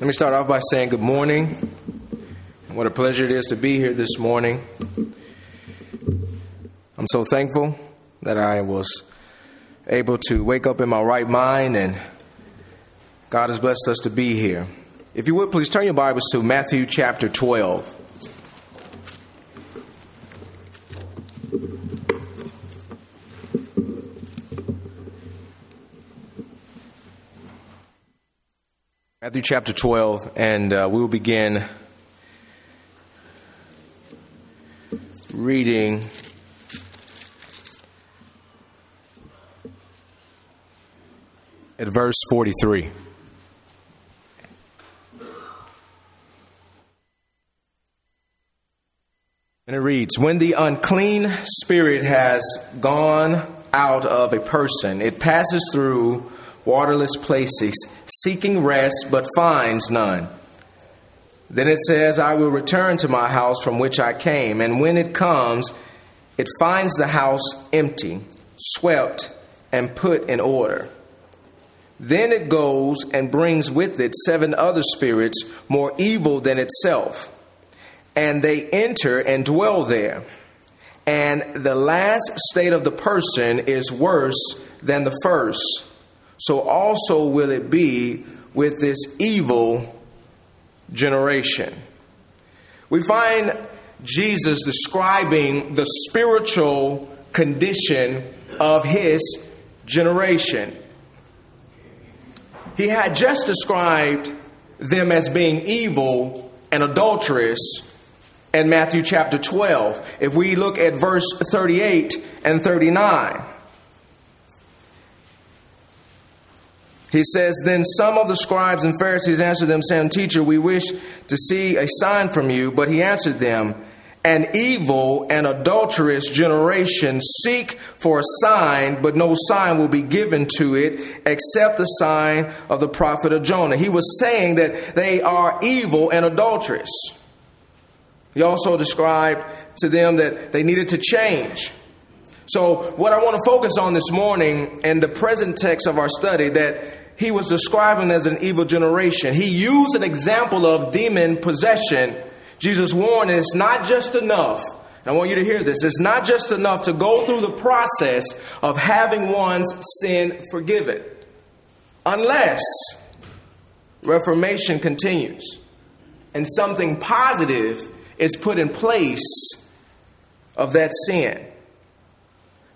Let me start off by saying good morning. What a pleasure it is to be here this morning. I'm so thankful that I was able to wake up in my right mind and God has blessed us to be here. If you would please turn your Bibles to Matthew chapter 12. Matthew chapter 12, and uh, we will begin reading at verse 43. And it reads When the unclean spirit has gone out of a person, it passes through waterless places, seeking rest, but finds none. Then it says, I will return to my house from which I came. And when it comes, it finds the house empty, swept, and put in order. Then it goes and brings with it seven other spirits more evil than itself. And they enter and dwell there. And the last state of the person is worse than the first. So also will it be with this evil generation. We find Jesus describing the spiritual condition of his generation. He had just described them as being evil and adulterous in Matthew chapter 12. If we look at verse 38 and 39, He says, Then some of the scribes and Pharisees answered them, saying, Teacher, we wish to see a sign from you. But he answered them, An evil and adulterous generation seek for a sign, but no sign will be given to it except the sign of the prophet of Jonah. He was saying that they are evil and adulterous. He also described to them that they needed to change. So, what I want to focus on this morning and the present text of our study that he was describing as an evil generation. He used an example of demon possession. Jesus warned it's not just enough. I want you to hear this. It's not just enough to go through the process of having one's sin forgiven, unless reformation continues and something positive is put in place of that sin.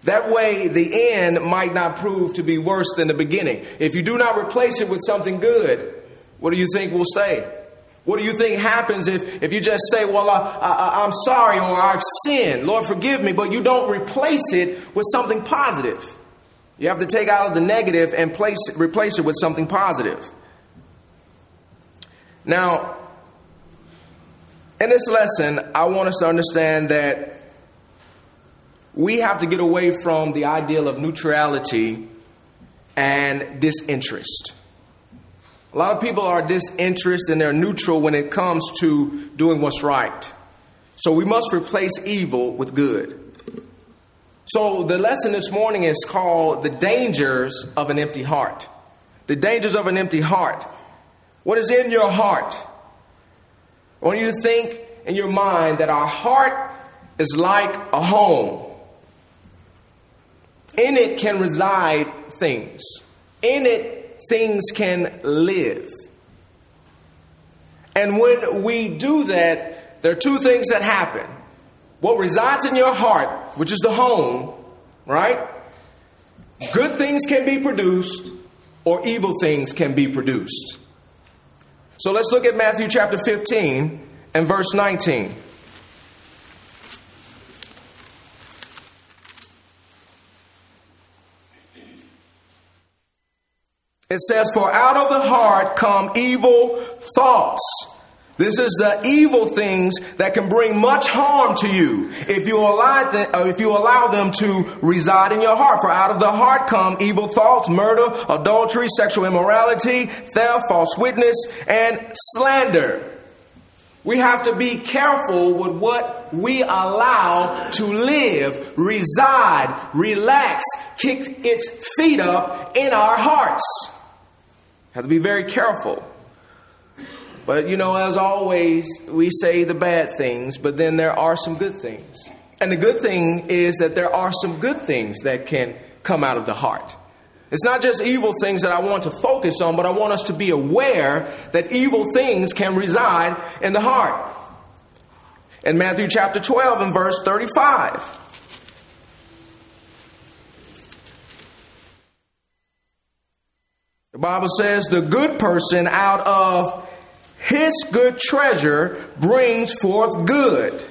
That way, the end might not prove to be worse than the beginning. If you do not replace it with something good, what do you think will stay? What do you think happens if, if you just say, Well, I, am sorry or I've sinned, Lord, forgive me, but you don't replace it with something positive? You have to take out of the negative and place, replace it with something positive. Now, in this lesson, I want us to understand that we have to get away from the ideal of neutrality and disinterest. A lot of people are disinterested and they're neutral when it comes to doing what's right. So we must replace evil with good. So the lesson this morning is called The Dangers of an Empty Heart. The dangers of an empty heart. What is in your heart? I want you to think in your mind that our heart is like a home. In it can reside things. In it, things can live. And when we do that, there are two things that happen. What resides in your heart, which is the home, right? Good things can be produced, or evil things can be produced. So let's look at Matthew chapter 15 and verse 19. It says, For out of the heart come evil thoughts. This is the evil things that can bring much harm to you if you allow them, uh, if you allow them to reside in your heart. For out of the heart come evil thoughts, murder, adultery, sexual immorality, theft, false witness, and slander. We have to be careful with what we allow to live, reside, relax, kick its feet up in our hearts. Have to be very careful. But you know, as always, we say the bad things, but then there are some good things. And the good thing is that there are some good things that can come out of the heart. It's not just evil things that I want to focus on, but I want us to be aware that evil things can reside in the heart. In Matthew chapter 12 and verse 35. The Bible says, The good person out of his good treasure brings forth good.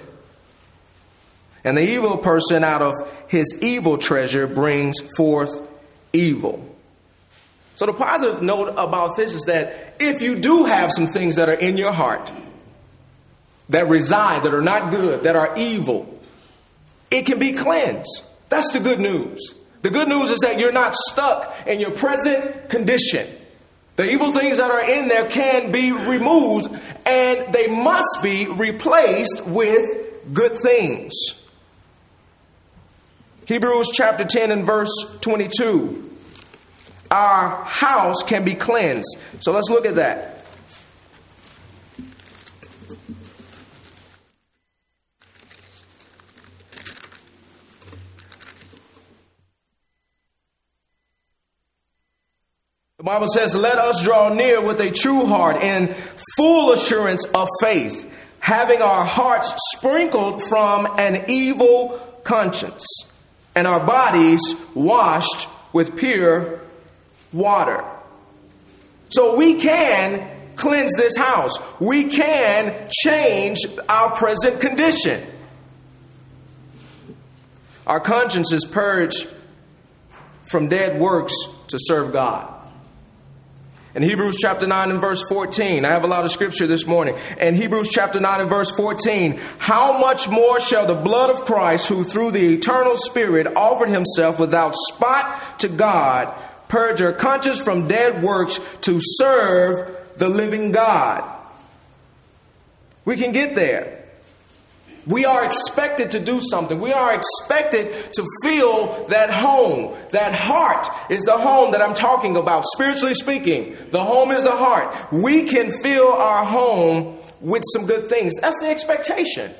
And the evil person out of his evil treasure brings forth evil. So, the positive note about this is that if you do have some things that are in your heart that reside, that are not good, that are evil, it can be cleansed. That's the good news. The good news is that you're not stuck in your present condition. The evil things that are in there can be removed and they must be replaced with good things. Hebrews chapter 10 and verse 22 our house can be cleansed. So let's look at that. The Bible says, Let us draw near with a true heart and full assurance of faith, having our hearts sprinkled from an evil conscience and our bodies washed with pure water. So we can cleanse this house. We can change our present condition. Our conscience is purged from dead works to serve God. In Hebrews chapter 9 and verse 14, I have a lot of scripture this morning. In Hebrews chapter 9 and verse 14, how much more shall the blood of Christ, who through the eternal Spirit offered himself without spot to God, purge your conscience from dead works to serve the living God. We can get there. We are expected to do something. We are expected to feel that home. That heart is the home that I'm talking about, spiritually speaking. The home is the heart. We can fill our home with some good things. That's the expectation.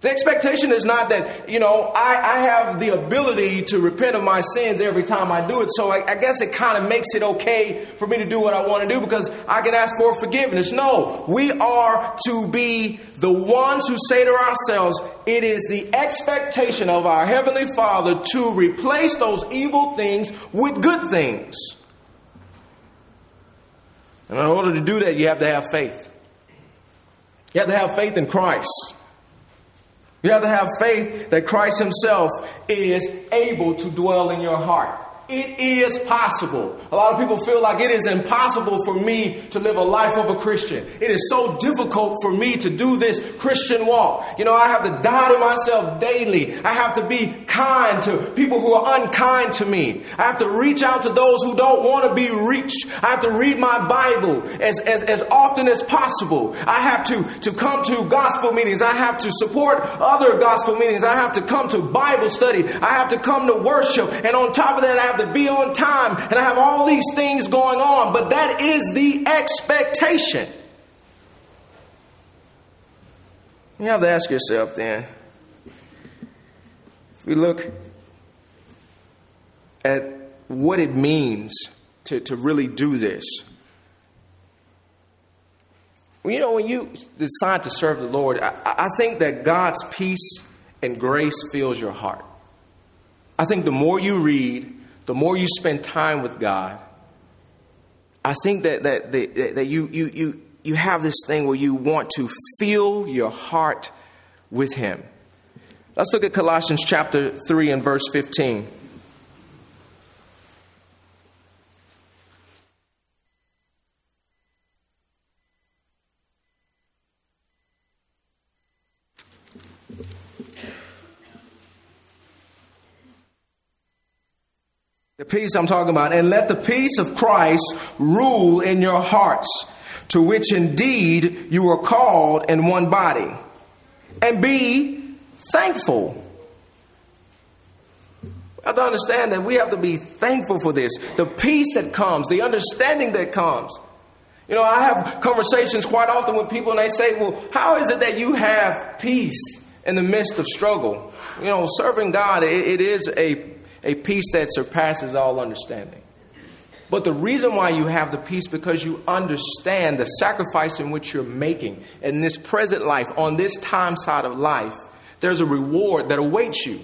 The expectation is not that, you know, I, I, have the ability to repent of my sins every time I do it. So I, I guess it kind of makes it okay for me to do what I want to do because I can ask for forgiveness. No, we are to be the ones who say to ourselves, it is the expectation of our Heavenly Father to replace those evil things with good things. And in order to do that, you have to have faith. You have to have faith in Christ. You have to have faith that Christ Himself is able to dwell in your heart. It is possible. A lot of people feel like it is impossible for me to live a life of a Christian. It is so difficult for me to do this Christian walk. You know, I have to die to myself daily. I have to be kind to people who are unkind to me. I have to reach out to those who don't want to be reached. I have to read my Bible as, as, as often as possible. I have to, to come to gospel meetings. I have to support other gospel meetings. I have to come to Bible study. I have to come to worship. And on top of that, I have to be on time and I have all these things going on, but that is the expectation. You have to ask yourself then if we look at what it means to, to really do this. You know, when you decide to serve the Lord, I, I think that God's peace and grace fills your heart. I think the more you read, the more you spend time with God, I think that, that, that, that you, you, you, you have this thing where you want to fill your heart with Him. Let's look at Colossians chapter 3 and verse 15. The peace I'm talking about. And let the peace of Christ rule in your hearts, to which indeed you were called in one body. And be thankful. We have to understand that we have to be thankful for this. The peace that comes, the understanding that comes. You know, I have conversations quite often with people and they say, Well, how is it that you have peace in the midst of struggle? You know, serving God, it, it is a, a peace that surpasses all understanding. But the reason why you have the peace because you understand the sacrifice in which you're making in this present life, on this time side of life, there's a reward that awaits you.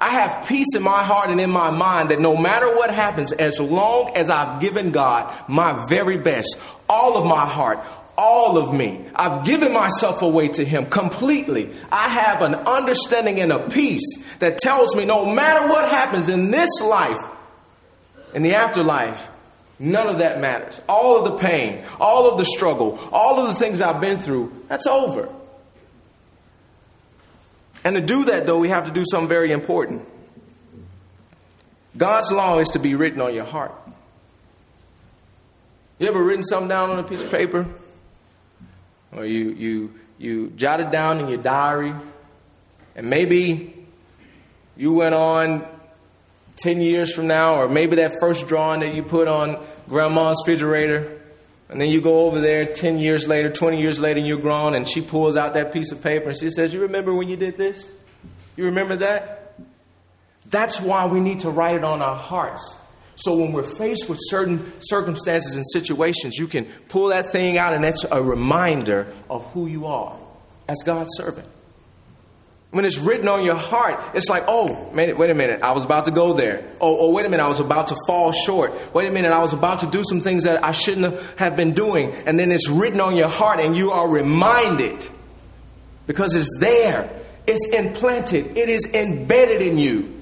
I have peace in my heart and in my mind that no matter what happens, as long as I've given God my very best, all of my heart, all of me, I've given myself away to Him completely. I have an understanding and a peace that tells me no matter what happens in this life, in the afterlife, none of that matters. All of the pain, all of the struggle, all of the things I've been through, that's over. And to do that, though, we have to do something very important. God's law is to be written on your heart. You ever written something down on a piece of paper? Or you, you, you jotted down in your diary, and maybe you went on 10 years from now, or maybe that first drawing that you put on grandma's refrigerator, and then you go over there 10 years later, 20 years later, and you're grown, and she pulls out that piece of paper and she says, You remember when you did this? You remember that? That's why we need to write it on our hearts. So when we're faced with certain circumstances and situations, you can pull that thing out, and that's a reminder of who you are as God's servant. When it's written on your heart, it's like, oh, wait a minute, I was about to go there. Oh, oh, wait a minute, I was about to fall short. Wait a minute, I was about to do some things that I shouldn't have been doing. And then it's written on your heart, and you are reminded because it's there, it's implanted, it is embedded in you.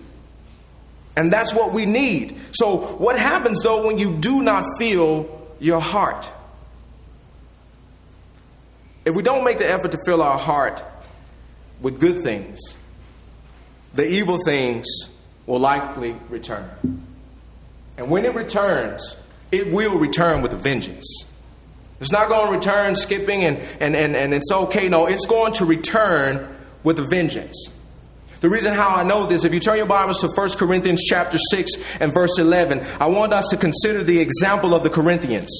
And that's what we need. So, what happens though when you do not feel your heart? If we don't make the effort to fill our heart, with good things, the evil things will likely return. And when it returns, it will return with a vengeance. It's not going to return skipping and, and, and, and it's okay. No, it's going to return with a vengeance. The reason how I know this, if you turn your Bibles to 1 Corinthians chapter 6 and verse 11, I want us to consider the example of the Corinthians.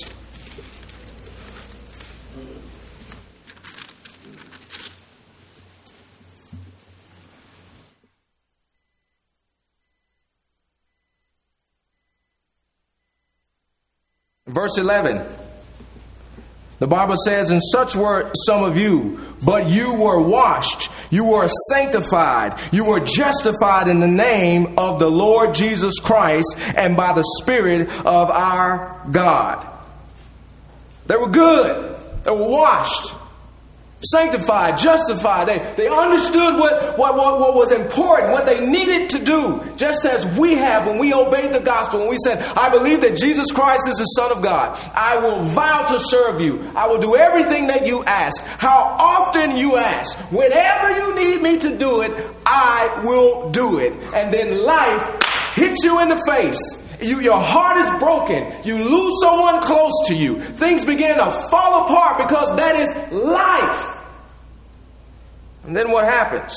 Verse 11. The Bible says, And such were some of you, but you were washed, you were sanctified, you were justified in the name of the Lord Jesus Christ and by the Spirit of our God. They were good, they were washed sanctified, justified. They, they understood what, what, what, what, was important, what they needed to do, just as we have when we obeyed the gospel, when we said, I believe that Jesus Christ is the Son of God. I will vow to serve you. I will do everything that you ask. How often you ask. Whenever you need me to do it, I will do it. And then life hits you in the face. You, your heart is broken. You lose someone close to you. Things begin to fall apart because that is life. And then what happens?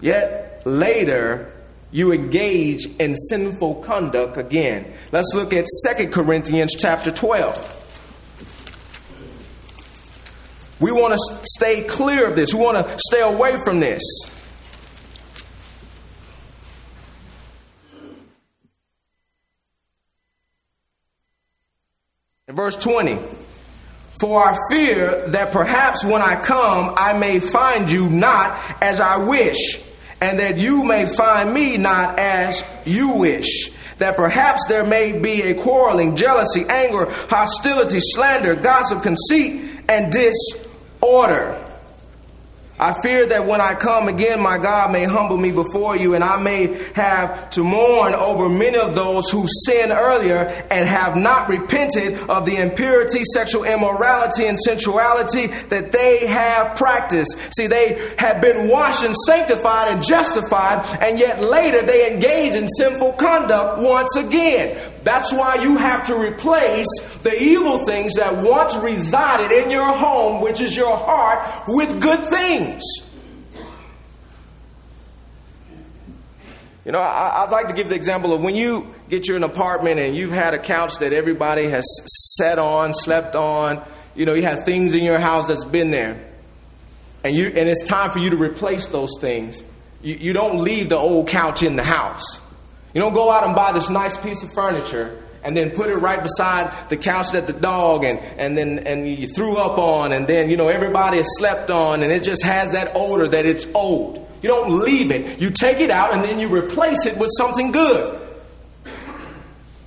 Yet later, you engage in sinful conduct again. Let's look at 2 Corinthians chapter 12. We want to stay clear of this. We want to stay away from this. Verse 20, for I fear that perhaps when I come, I may find you not as I wish, and that you may find me not as you wish. That perhaps there may be a quarreling, jealousy, anger, hostility, slander, gossip, conceit, and disorder. I fear that when I come again, my God may humble me before you, and I may have to mourn over many of those who sinned earlier and have not repented of the impurity, sexual immorality, and sensuality that they have practiced. See, they have been washed and sanctified and justified, and yet later they engage in sinful conduct once again. That's why you have to replace the evil things that once resided in your home, which is your heart, with good things. You know, I, would like to give the example of when you get you an apartment and you've had a couch that everybody has sat on, slept on. You know, you have things in your house that's been there, and you and it's time for you to replace those things. You, you don't leave the old couch in the house. You don't go out and buy this nice piece of furniture and then put it right beside the couch that the dog and, and then and you threw up on and then you know everybody has slept on and it just has that odor that it's old. You don't leave it. You take it out and then you replace it with something good.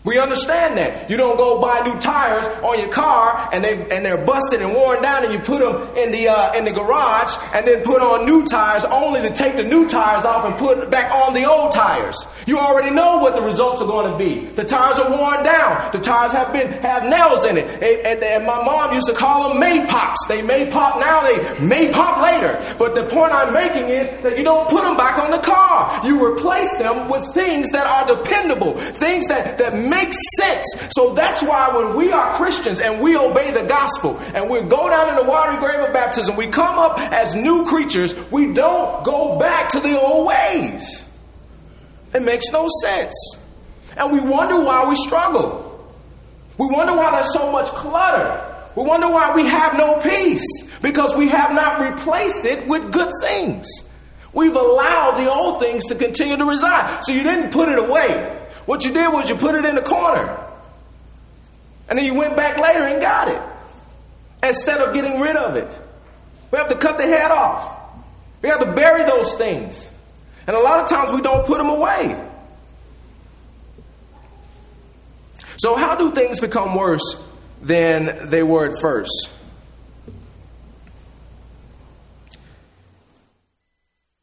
We understand that. You don't go buy new tires on your car and they and they're busted and worn down, and you put them in the uh, in the garage and then put on new tires, only to take the new tires off and put back on the old tires. You already know what the results are going to be. The tires are worn down. The tires have been have nails in it. And, and my mom used to call them may pops. They may pop now. They may pop later. But the point I'm making is that you don't put them back on the car. You replace them with things that are dependable, things that that makes sense. So that's why when we are Christians and we obey the gospel and we go down in the watery grave of baptism, we come up as new creatures, we don't go back to the old ways. It makes no sense. And we wonder why we struggle. We wonder why there's so much clutter. We wonder why we have no peace because we have not replaced it with good things. We've allowed the old things to continue to reside. So you didn't put it away. What you did was you put it in the corner. And then you went back later and got it. Instead of getting rid of it. We have to cut the head off. We have to bury those things. And a lot of times we don't put them away. So, how do things become worse than they were at first?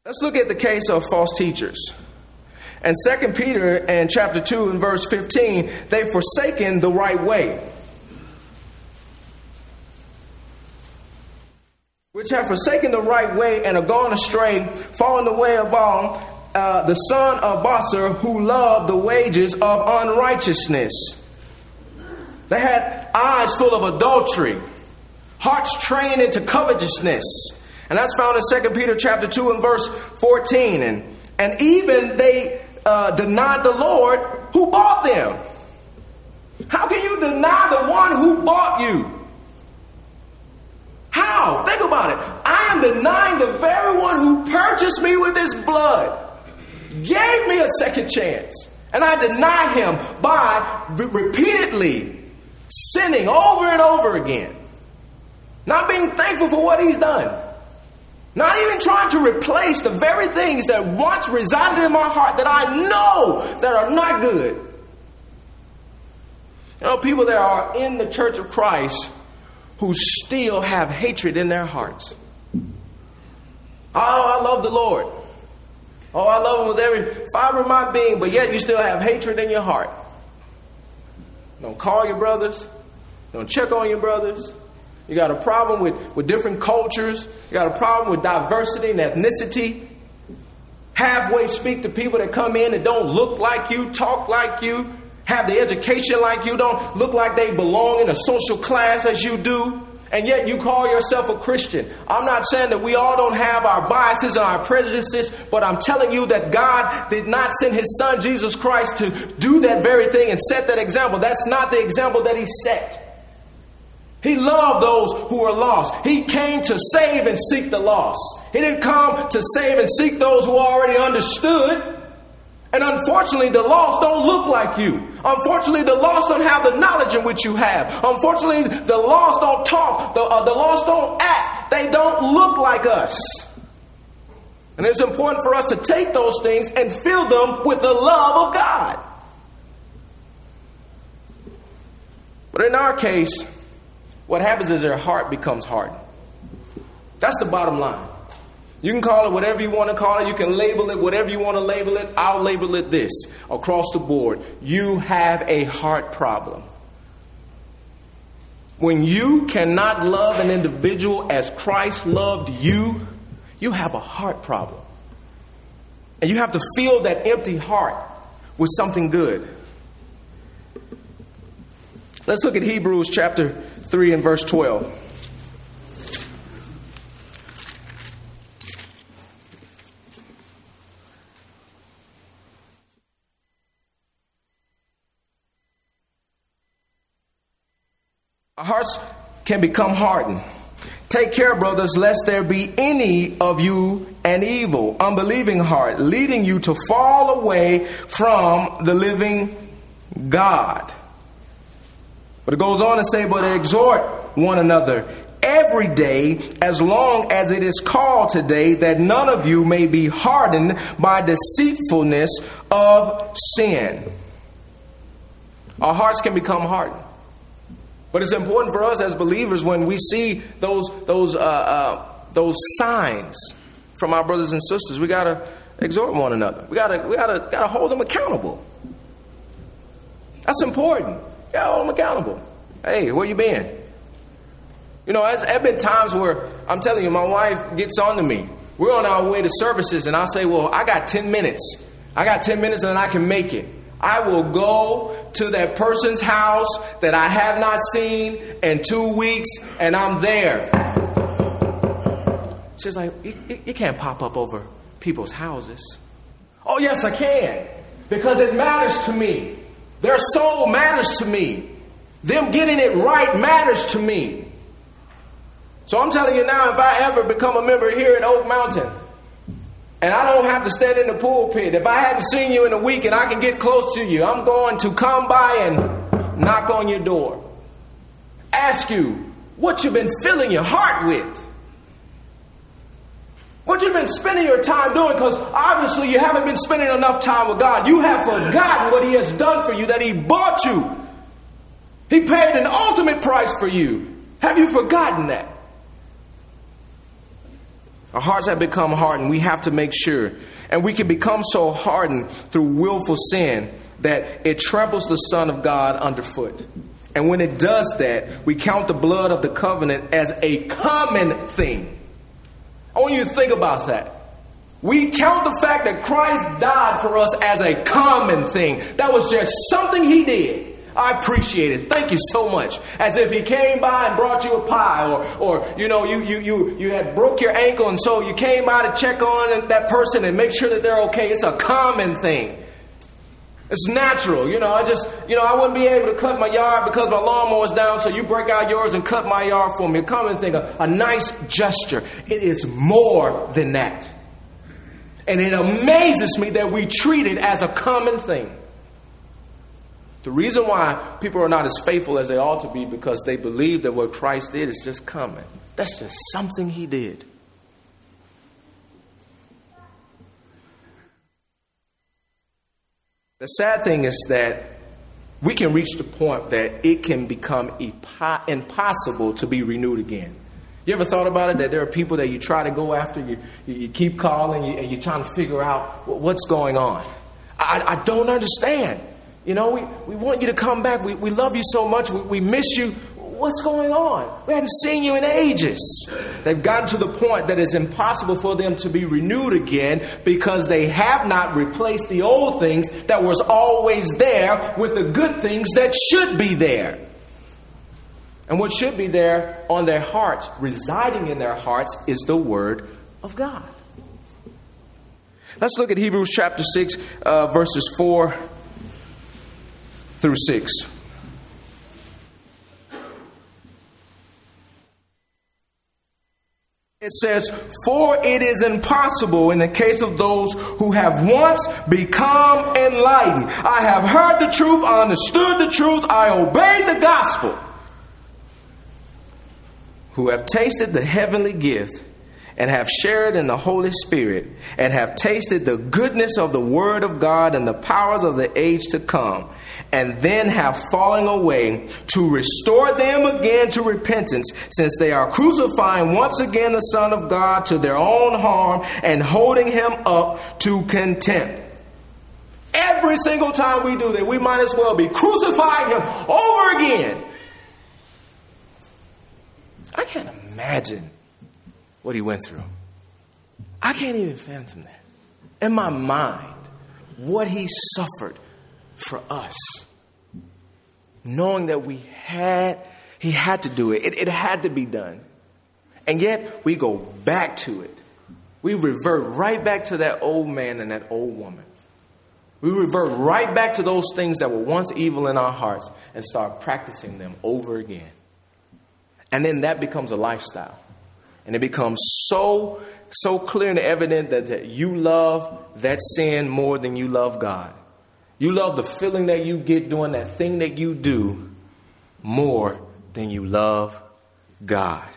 Let's look at the case of false teachers. And 2 Peter and chapter 2 and verse 15, they've forsaken the right way. Which have forsaken the right way and are gone astray, fallen the way of Balaam, uh, the son of Bosor, who loved the wages of unrighteousness. They had eyes full of adultery, hearts trained into covetousness. And that's found in 2 Peter chapter 2 and verse 14. And, and even they uh, denied the Lord who bought them. How can you deny the one who bought you? How? Think about it. I am denying the very one who purchased me with his blood, gave me a second chance, and I deny him by repeatedly sinning over and over again, not being thankful for what he's done. Not even trying to replace the very things that once resided in my heart that I know that are not good. You know, people that are in the church of Christ who still have hatred in their hearts. Oh, I love the Lord. Oh, I love Him with every fiber of my being, but yet you still have hatred in your heart. Don't call your brothers. Don't check on your brothers. You got a problem with, with different cultures. You got a problem with diversity and ethnicity. Halfway speak to people that come in and don't look like you, talk like you, have the education like you, don't look like they belong in a social class as you do. And yet you call yourself a Christian. I'm not saying that we all don't have our biases and our prejudices, but I'm telling you that God did not send his son Jesus Christ to do that very thing and set that example. That's not the example that he set. He loved those who were lost. He came to save and seek the lost. He didn't come to save and seek those who already understood. And unfortunately, the lost don't look like you. Unfortunately, the lost don't have the knowledge in which you have. Unfortunately, the lost don't talk. The, uh, the lost don't act. They don't look like us. And it's important for us to take those things and fill them with the love of God. But in our case, what happens is their heart becomes hardened. That's the bottom line. You can call it whatever you want to call it. You can label it whatever you want to label it. I'll label it this across the board. You have a heart problem. When you cannot love an individual as Christ loved you, you have a heart problem. And you have to fill that empty heart with something good. Let's look at Hebrews chapter 3 and verse 12. Our hearts can become hardened. Take care, brothers, lest there be any of you an evil, unbelieving heart, leading you to fall away from the living God. But it goes on to say, but exhort one another every day, as long as it is called today, that none of you may be hardened by deceitfulness of sin. Our hearts can become hardened. But it's important for us as believers when we see those, those, uh, uh, those signs from our brothers and sisters, we got to exhort one another. We got to we gotta, gotta hold them accountable. That's important. Hold them accountable. Hey, where you been? You know, there have been times where I'm telling you, my wife gets on to me. We're on our way to services, and I say, Well, I got 10 minutes. I got 10 minutes and I can make it. I will go to that person's house that I have not seen in two weeks and I'm there. She's like, you, you can't pop up over people's houses. Oh, yes, I can. Because it matters to me. Their soul matters to me. Them getting it right matters to me. So I'm telling you now, if I ever become a member here at Oak Mountain, and I don't have to stand in the pulpit. If I hadn't seen you in a week and I can get close to you, I'm going to come by and knock on your door. Ask you what you've been filling your heart with. What you've been spending your time doing, because obviously you haven't been spending enough time with God. You have forgotten what He has done for you, that He bought you. He paid an ultimate price for you. Have you forgotten that? Our hearts have become hardened. We have to make sure. And we can become so hardened through willful sin that it tramples the Son of God underfoot. And when it does that, we count the blood of the covenant as a common thing. I want you to think about that. We count the fact that Christ died for us as a common thing. That was just something He did. I appreciate it. Thank you so much. As if he came by and brought you a pie, or, or you know, you, you, you, you had broke your ankle, and so you came by to check on that person and make sure that they're okay. It's a common thing. It's natural, you know. I just, you know, I wouldn't be able to cut my yard because my lawnmower's down, so you break out yours and cut my yard for me. A common thing, a, a nice gesture. It is more than that. And it amazes me that we treat it as a common thing. The reason why people are not as faithful as they ought to be because they believe that what Christ did is just common. That's just something he did. The sad thing is that we can reach the point that it can become impossible to be renewed again. You ever thought about it that there are people that you try to go after, you, you keep calling, and you're trying to figure out what's going on? I, I don't understand. You know, we, we want you to come back. We, we love you so much. We, we miss you. What's going on? We haven't seen you in ages. They've gotten to the point that it's impossible for them to be renewed again because they have not replaced the old things that was always there with the good things that should be there. And what should be there on their hearts, residing in their hearts, is the Word of God. Let's look at Hebrews chapter 6, uh, verses 4 through 6. It says, For it is impossible in the case of those who have once become enlightened. I have heard the truth, I understood the truth, I obeyed the gospel. Who have tasted the heavenly gift and have shared in the Holy Spirit and have tasted the goodness of the Word of God and the powers of the age to come and then have fallen away to restore them again to repentance, since they are crucifying once again the Son of God to their own harm and holding him up to contempt. Every single time we do that, we might as well be crucifying him over again. I can't imagine what he went through. I can't even fathom that. In my mind, what he suffered for us. knowing that we had, he had to do it. it. It had to be done. And yet we go back to it. We revert right back to that old man and that old woman. We revert right back to those things that were once evil in our hearts and start practicing them over again. And then that becomes a lifestyle. And it becomes so, so clear and evident that, that you love that sin more than you love God. You love the feeling that you get doing that thing that you do more than you love God.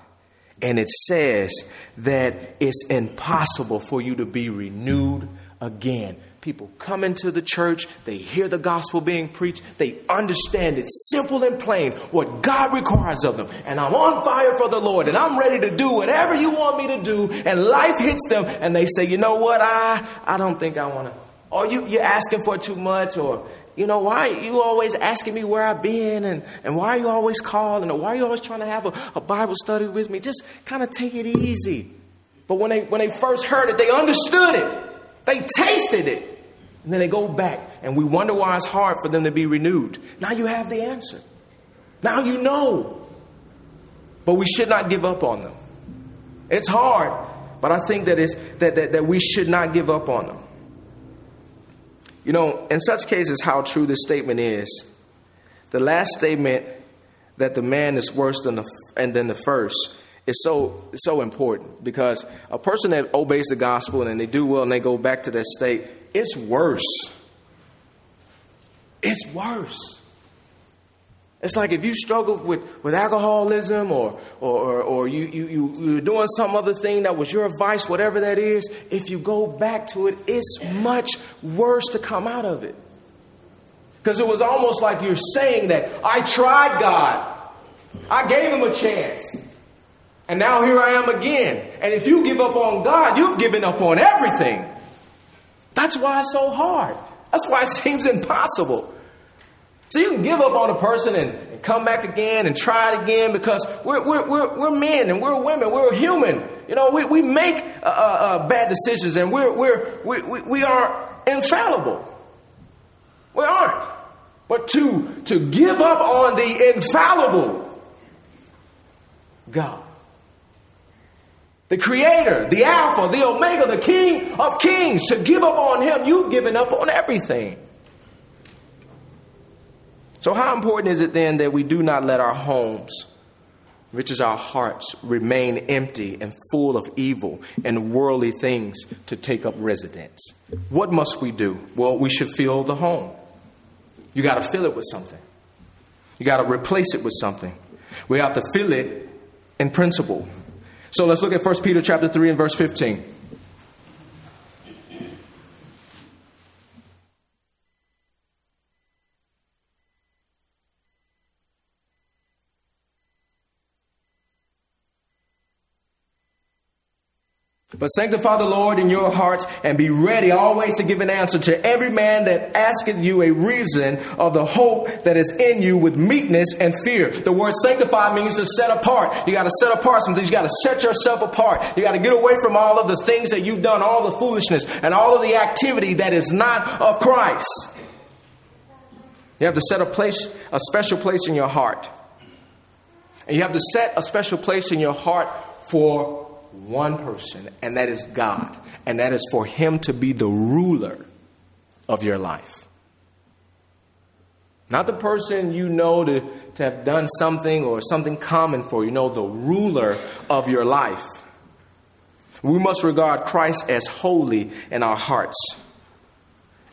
And it says that it's impossible for you to be renewed again. People come into the church, they hear the gospel being preached, they understand it simple and plain what God requires of them. And I'm on fire for the Lord and I'm ready to do whatever you want me to do. And life hits them and they say, you know what, I, I don't think I want to. Or you, you're asking for too much, or you know, why you always asking me where I've been and, and why are you always calling or why are you always trying to have a, a Bible study with me? Just kind of take it easy. But when they when they first heard it, they understood it. They tasted it. And then they go back and we wonder why it's hard for them to be renewed. Now you have the answer. Now you know. But we should not give up on them. It's hard, but I think that, it's, that, that, that we should not give up on them. You know, in such cases, how true this statement is. The last statement that the man is worse than the and then the first is so so important because a person that obeys the gospel and they do well and they go back to that state, it's worse. It's worse. It's like if you struggle with, with alcoholism or, or, or, or you, you, you, you're doing some other thing that was your vice, whatever that is, if you go back to it, it's much worse to come out of it. Because it was almost like you're saying that I tried God, I gave him a chance, and now here I am again. And if you give up on God, you've given up on everything. That's why it's so hard. That's why it seems impossible. So you can give up on a person and, and come back again and try it again because we're, we're, we're, we're men and we're women. We're human. You know, we, we make uh, uh, uh bad decisions and we're, we're, we, we, we are infallible. We aren't. But to, to give up on the infallible God, the creator, the Alpha, the Omega, the King of Kings, to give up on Him, you've given up on everything. So, how important is it then that we do not let our homes, which is our hearts, remain empty and full of evil and worldly things to take up residence? What must we do? Well, we should fill the home. You got to fill it with something, you got to replace it with something. We have to fill it in principle. So, let's look at 1 Peter chapter 3 and verse 15. But sanctify the Lord in your hearts and be ready always to give an answer to every man that asketh you a reason of the hope that is in you with meekness and fear. The word sanctify means to set apart. You got to set apart some things. You got to set yourself apart. You got to get away from all of the things that you've done, all the foolishness and all of the activity that is not of Christ. You have to set a place, a special place in your heart. And you have to set a special place in your heart for one person, and that is God. And that is for Him to be the ruler of your life. Not the person you know to, to have done something or something common for you, know, the ruler of your life. We must regard Christ as holy in our hearts.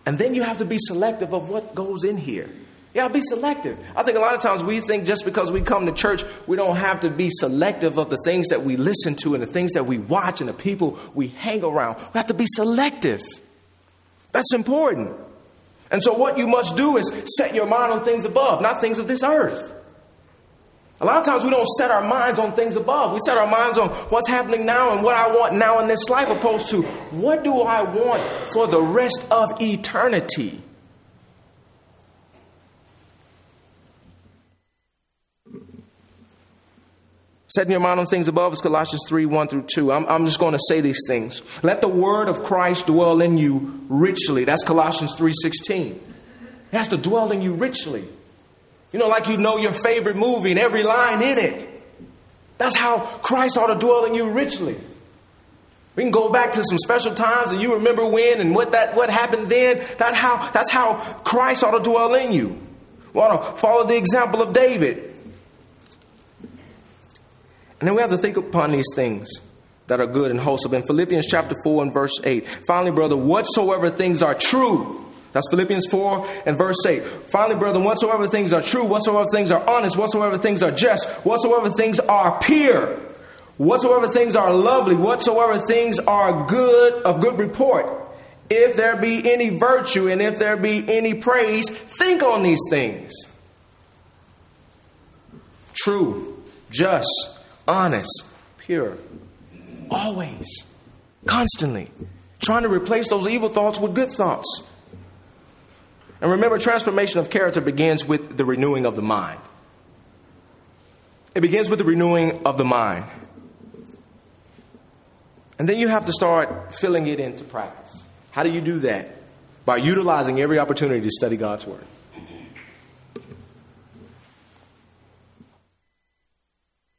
And then you have to be selective of what goes in here. Yeah, be selective. I think a lot of times we think just because we come to church, we don't have to be selective of the things that we listen to and the things that we watch and the people we hang around. We have to be selective. That's important. And so, what you must do is set your mind on things above, not things of this earth. A lot of times we don't set our minds on things above. We set our minds on what's happening now and what I want now in this life, opposed to what do I want for the rest of eternity. Setting your mind on things above is Colossians 3 1 through 2. I'm, I'm just going to say these things. Let the word of Christ dwell in you richly. That's Colossians 3 16. It has to dwell in you richly. You know, like you know your favorite movie and every line in it. That's how Christ ought to dwell in you richly. We can go back to some special times and you remember when and what that what happened then. That how that's how Christ ought to dwell in you. We ought to follow the example of David. And then we have to think upon these things that are good and wholesome. In Philippians chapter 4 and verse 8. Finally, brother, whatsoever things are true. That's Philippians 4 and verse 8. Finally, brother, whatsoever things are true, whatsoever things are honest, whatsoever things are just, whatsoever things are pure, whatsoever things are lovely, whatsoever things are good, of good report. If there be any virtue and if there be any praise, think on these things. True, just, honest, pure. Always, constantly, trying to replace those evil thoughts with good thoughts. And remember, transformation of character begins with the renewing of the mind. It begins with the renewing of the mind. And then you have to start filling it into practice. How do you do that? By utilizing every opportunity to study God's Word.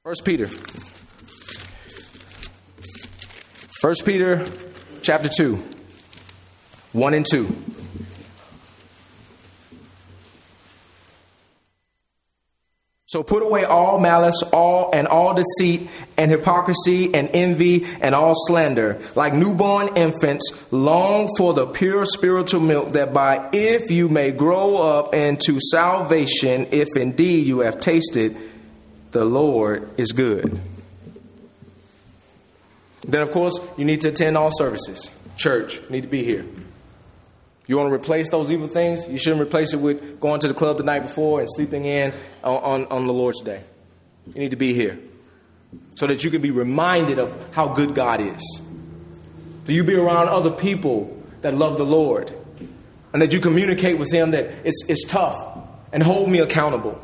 First Peter. First Peter chapter 2. 1 and 2. So put away all malice, all and all deceit and hypocrisy and envy and all slander. Like newborn infants, long for the pure spiritual milk that by if you may grow up into salvation, if indeed you have tasted the Lord is good. Then of course, you need to attend all services. Church, need to be here. You want to replace those evil things? You shouldn't replace it with going to the club the night before and sleeping in on, on, on the Lord's day. You need to be here so that you can be reminded of how good God is. That you be around other people that love the Lord and that you communicate with them that it's, it's tough and hold me accountable.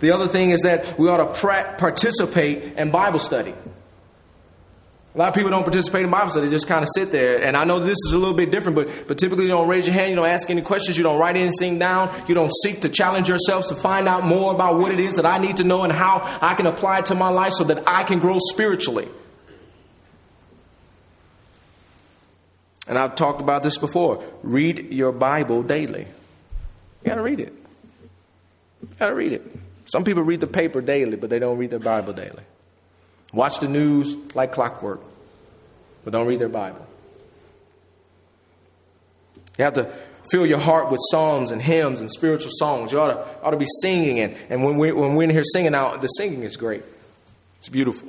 The other thing is that we ought to participate in Bible study. A lot of people don't participate in Bible study, they just kind of sit there. And I know this is a little bit different, but, but typically you don't raise your hand, you don't ask any questions, you don't write anything down, you don't seek to challenge yourselves to find out more about what it is that I need to know and how I can apply it to my life so that I can grow spiritually. And I've talked about this before. Read your Bible daily. You gotta read it. You gotta read it. Some people read the paper daily, but they don't read their Bible daily. Watch the news like clockwork, but don't read their Bible. You have to fill your heart with psalms and hymns and spiritual songs. You ought to, ought to be singing, and, and when, we, when we're in here singing now, the singing is great. It's beautiful.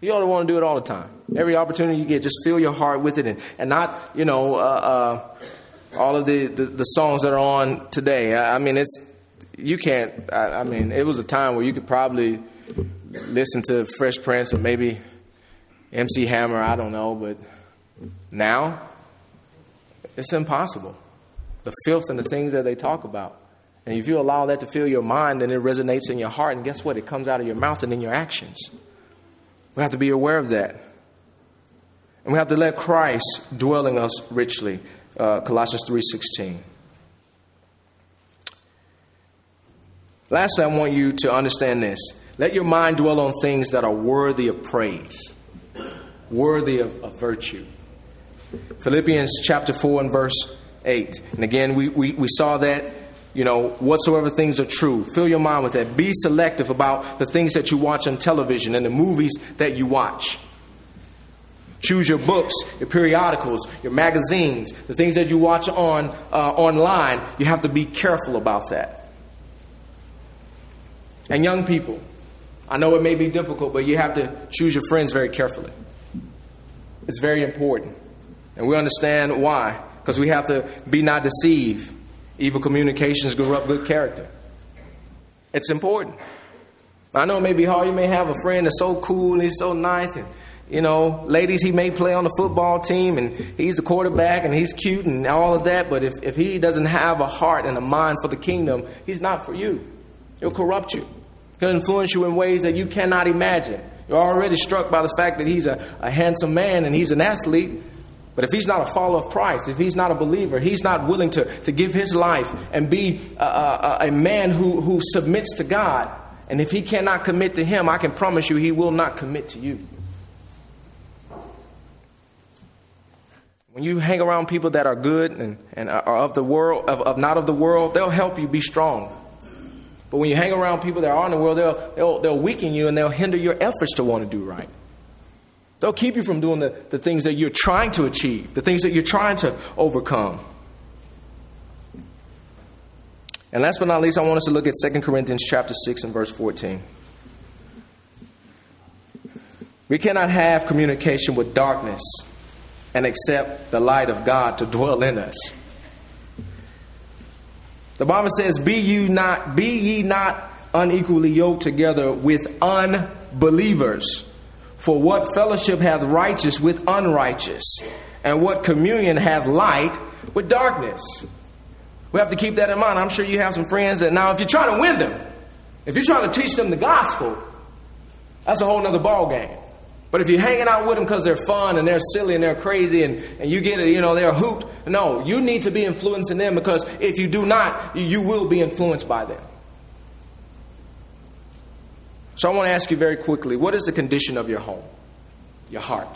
You ought to want to do it all the time. Every opportunity you get, just fill your heart with it, and, and not, you know, uh, uh, all of the, the, the, songs that are on today. I, I mean, it's you can't. I, I mean, it was a time where you could probably listen to Fresh Prince or maybe MC Hammer, I don't know, but now it's impossible. The filth and the things that they talk about. And if you allow that to fill your mind, then it resonates in your heart, and guess what? It comes out of your mouth and in your actions. We have to be aware of that. And we have to let Christ dwell in us richly. Uh, Colossians 3.16. Lastly, I want you to understand this. Let your mind dwell on things that are worthy of praise, worthy of, of virtue. Philippians chapter 4 and verse 8. And again, we, we, we saw that, you know, whatsoever things are true. Fill your mind with that. Be selective about the things that you watch on television and the movies that you watch. Choose your books, your periodicals, your magazines, the things that you watch on uh, online. You have to be careful about that. And young people, I know it may be difficult, but you have to choose your friends very carefully. It's very important. And we understand why. Because we have to be not deceived. Evil communications corrupt good character. It's important. I know it may be hard. You may have a friend that's so cool and he's so nice. And, you know, ladies, he may play on the football team and he's the quarterback and he's cute and all of that. But if, if he doesn't have a heart and a mind for the kingdom, he's not for you. He'll corrupt you. He'll influence you in ways that you cannot imagine. You're already struck by the fact that he's a, a handsome man and he's an athlete, But if he's not a follower of Christ, if he's not a believer, he's not willing to, to give his life and be a, a, a man who, who submits to God, and if he cannot commit to him, I can promise you he will not commit to you. When you hang around people that are good and, and are of the world, of, of not of the world, they'll help you be strong. But when you hang around people that are in the world, they'll, they'll, they'll weaken you and they'll hinder your efforts to want to do right. They'll keep you from doing the, the things that you're trying to achieve, the things that you're trying to overcome. And last but not least, I want us to look at 2 Corinthians chapter 6 and verse 14. We cannot have communication with darkness and accept the light of God to dwell in us. The Bible says, Be you not, be ye not unequally yoked together with unbelievers. For what fellowship hath righteous with unrighteous? And what communion hath light with darkness? We have to keep that in mind. I'm sure you have some friends that now, if you're trying to win them, if you're trying to teach them the gospel, that's a whole nother ball game. But if you're hanging out with them because they're fun and they're silly and they're crazy and, and you get it, you know, they're hoot, no, you need to be influencing them because if you do not, you will be influenced by them. So I want to ask you very quickly what is the condition of your home, your heart?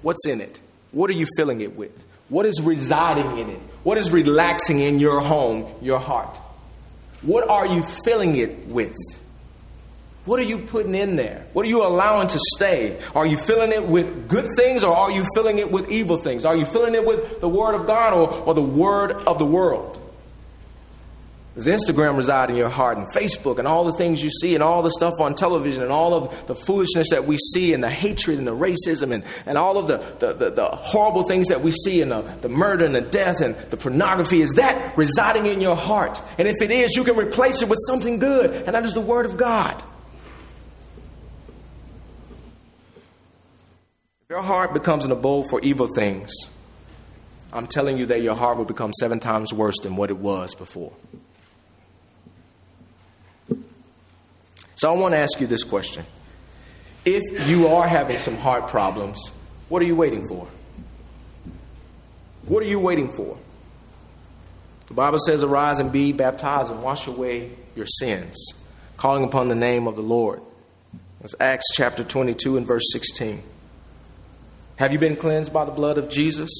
What's in it? What are you filling it with? What is residing in it? What is relaxing in your home, your heart? What are you filling it with? What are you putting in there? What are you allowing to stay? Are you filling it with good things or are you filling it with evil things? Are you filling it with the Word of God or, or the Word of the world? Does Instagram reside in your heart and Facebook and all the things you see and all the stuff on television and all of the foolishness that we see and the hatred and the racism and, and all of the, the, the, the horrible things that we see and the, the murder and the death and the pornography? Is that residing in your heart? And if it is, you can replace it with something good, and that is the Word of God. Your heart becomes an abode for evil things, I'm telling you that your heart will become seven times worse than what it was before. So I want to ask you this question. If you are having some heart problems, what are you waiting for? What are you waiting for? The Bible says, Arise and be baptized and wash away your sins, calling upon the name of the Lord. It's Acts chapter 22 and verse 16. Have you been cleansed by the blood of Jesus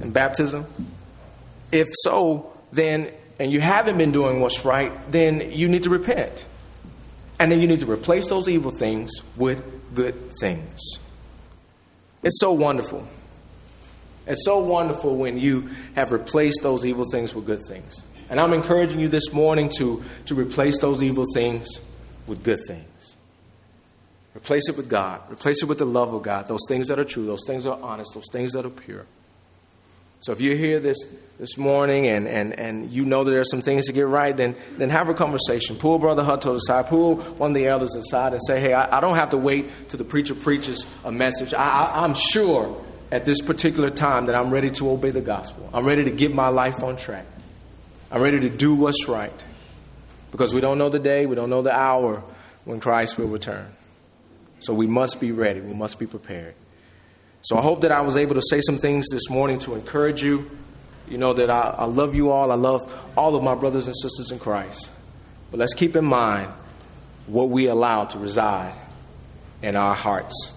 and baptism? If so, then, and you haven't been doing what's right, then you need to repent. And then you need to replace those evil things with good things. It's so wonderful. It's so wonderful when you have replaced those evil things with good things. And I'm encouraging you this morning to, to replace those evil things with good things. Replace it with God. Replace it with the love of God. Those things that are true, those things that are honest, those things that are pure. So if you're here this, this morning and, and, and you know that there are some things to get right, then, then have a conversation. Pull Brother Hut to the side. Pull one of the elders aside and say, hey, I, I don't have to wait till the preacher preaches a message. I, I, I'm sure at this particular time that I'm ready to obey the gospel. I'm ready to get my life on track. I'm ready to do what's right. Because we don't know the day, we don't know the hour when Christ will return. So we must be ready, we must be prepared. So I hope that I was able to say some things this morning to encourage you. You know that I, I love you all, I love all of my brothers and sisters in Christ. But let's keep in mind what we allow to reside in our hearts.